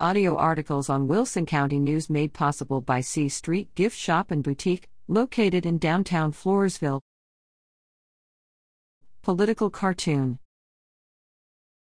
Audio articles on Wilson County News made possible by C Street Gift Shop and Boutique, located in downtown Floresville. Political cartoon